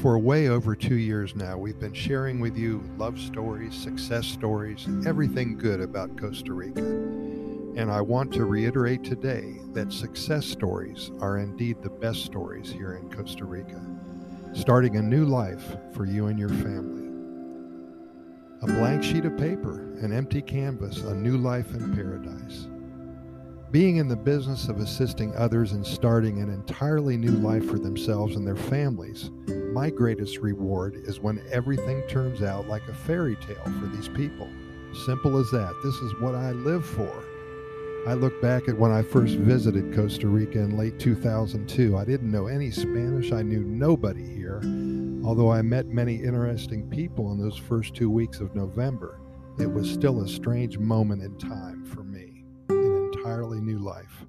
For way over two years now, we've been sharing with you love stories, success stories, everything good about Costa Rica. And I want to reiterate today that success stories are indeed the best stories here in Costa Rica, starting a new life for you and your family. A blank sheet of paper, an empty canvas, a new life in paradise. Being in the business of assisting others in starting an entirely new life for themselves and their families, my greatest reward is when everything turns out like a fairy tale for these people. Simple as that. This is what I live for. I look back at when I first visited Costa Rica in late 2002. I didn't know any Spanish, I knew nobody here. Although I met many interesting people in those first two weeks of November, it was still a strange moment in time for me an entirely new life.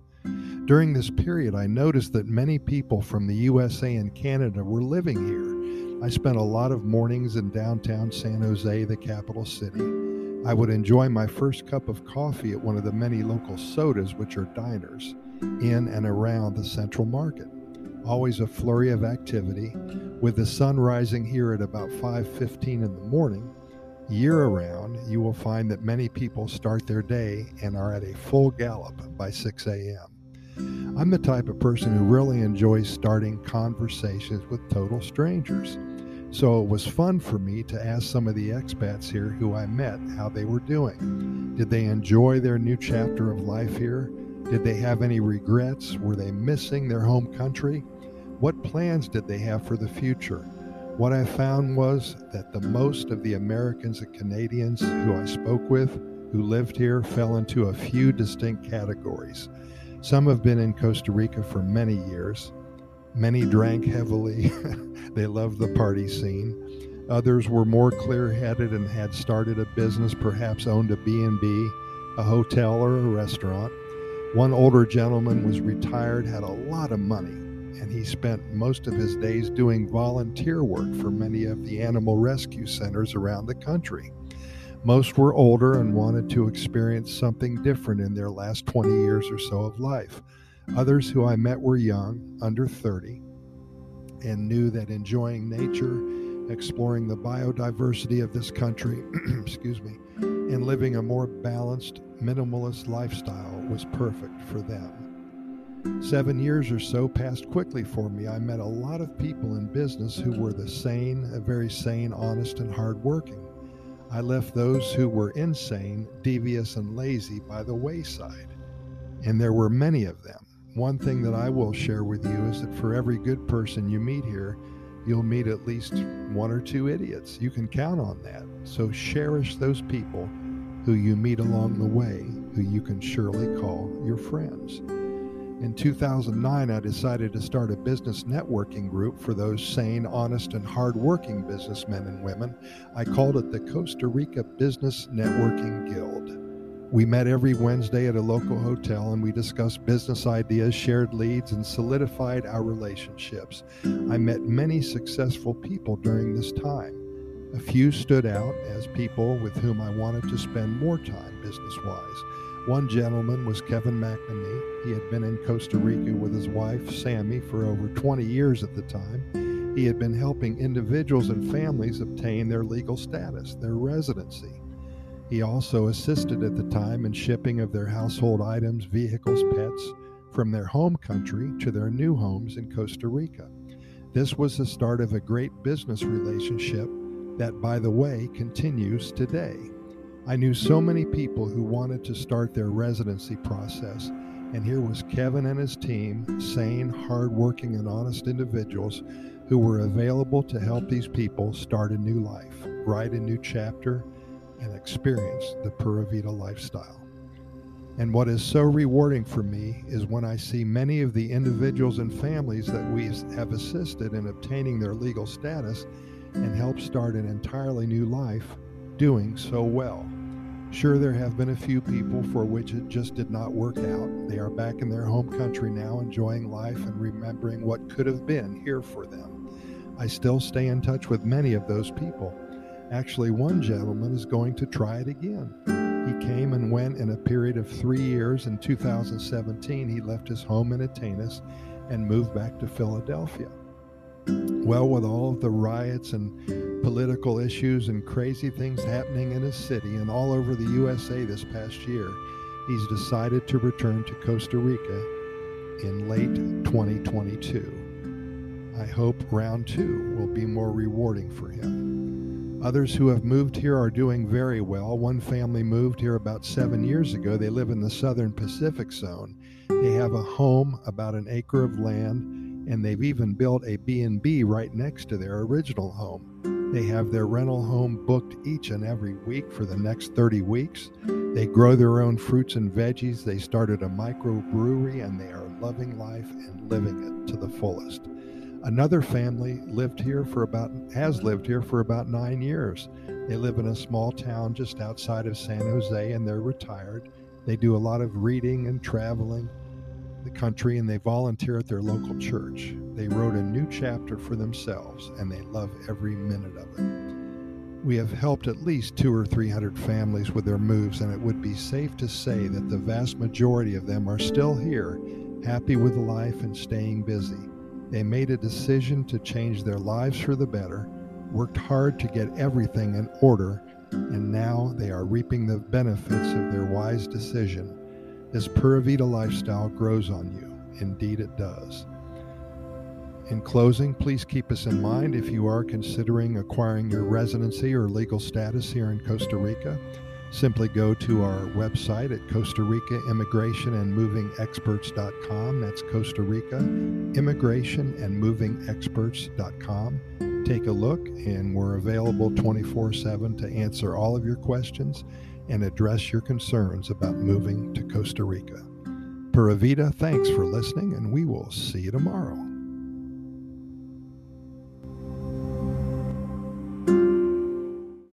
During this period, I noticed that many people from the USA and Canada were living here. I spent a lot of mornings in downtown San Jose, the capital city. I would enjoy my first cup of coffee at one of the many local sodas, which are diners, in and around the central market. Always a flurry of activity, with the sun rising here at about 5:15 in the morning Year around, you will find that many people start their day and are at a full gallop by 6 a.m. I'm the type of person who really enjoys starting conversations with total strangers. So it was fun for me to ask some of the expats here who I met how they were doing. Did they enjoy their new chapter of life here? Did they have any regrets? Were they missing their home country? What plans did they have for the future? What I found was that the most of the Americans and Canadians who I spoke with who lived here fell into a few distinct categories. Some have been in Costa Rica for many years. Many drank heavily. they loved the party scene. Others were more clear-headed and had started a business, perhaps owned a B&B, a hotel or a restaurant. One older gentleman was retired, had a lot of money, and he spent most of his days doing volunteer work for many of the animal rescue centers around the country. Most were older and wanted to experience something different in their last 20 years or so of life. Others who I met were young, under 30, and knew that enjoying nature, exploring the biodiversity of this country, excuse me, and living a more balanced, minimalist lifestyle was perfect for them. Seven years or so passed quickly for me. I met a lot of people in business who were the sane, very sane, honest, and hardworking. I left those who were insane, devious, and lazy by the wayside. And there were many of them. One thing that I will share with you is that for every good person you meet here, you'll meet at least one or two idiots. You can count on that. So cherish those people who you meet along the way, who you can surely call your friends. In 2009, I decided to start a business networking group for those sane, honest, and hardworking businessmen and women. I called it the Costa Rica Business Networking Guild. We met every Wednesday at a local hotel and we discussed business ideas, shared leads, and solidified our relationships. I met many successful people during this time. A few stood out as people with whom I wanted to spend more time business wise. One gentleman was Kevin McNamee. He had been in Costa Rica with his wife, Sammy, for over 20 years at the time. He had been helping individuals and families obtain their legal status, their residency. He also assisted at the time in shipping of their household items, vehicles, pets from their home country to their new homes in Costa Rica. This was the start of a great business relationship that, by the way, continues today. I knew so many people who wanted to start their residency process, and here was Kevin and his team, sane, hardworking, and honest individuals who were available to help these people start a new life, write a new chapter, and experience the Pura Vida lifestyle. And what is so rewarding for me is when I see many of the individuals and families that we have assisted in obtaining their legal status and help start an entirely new life doing so well. Sure, there have been a few people for which it just did not work out. They are back in their home country now, enjoying life and remembering what could have been here for them. I still stay in touch with many of those people. Actually, one gentleman is going to try it again. He came and went in a period of three years. In 2017, he left his home in Atenas and moved back to Philadelphia. Well, with all of the riots and political issues and crazy things happening in his city and all over the USA this past year, he's decided to return to Costa Rica in late 2022. I hope round two will be more rewarding for him. Others who have moved here are doing very well. One family moved here about seven years ago. They live in the southern Pacific zone. They have a home, about an acre of land, and they've even built a B&B right next to their original home. They have their rental home booked each and every week for the next 30 weeks. They grow their own fruits and veggies. They started a microbrewery and they are loving life and living it to the fullest. Another family lived here for about has lived here for about 9 years. They live in a small town just outside of San Jose and they're retired. They do a lot of reading and traveling the country and they volunteer at their local church. They wrote a new chapter for themselves and they love every minute of it. We have helped at least two or three hundred families with their moves, and it would be safe to say that the vast majority of them are still here, happy with life and staying busy. They made a decision to change their lives for the better, worked hard to get everything in order, and now they are reaping the benefits of their wise decision. This Pura Vida lifestyle grows on you. Indeed, it does. In closing, please keep us in mind if you are considering acquiring your residency or legal status here in Costa Rica. Simply go to our website at Costa Rica Immigration and Moving Experts.com. That's Costa Rica Immigration and Moving Experts.com. Take a look, and we're available 24 7 to answer all of your questions and address your concerns about moving to Costa Rica. Pura Vida, thanks for listening, and we will see you tomorrow.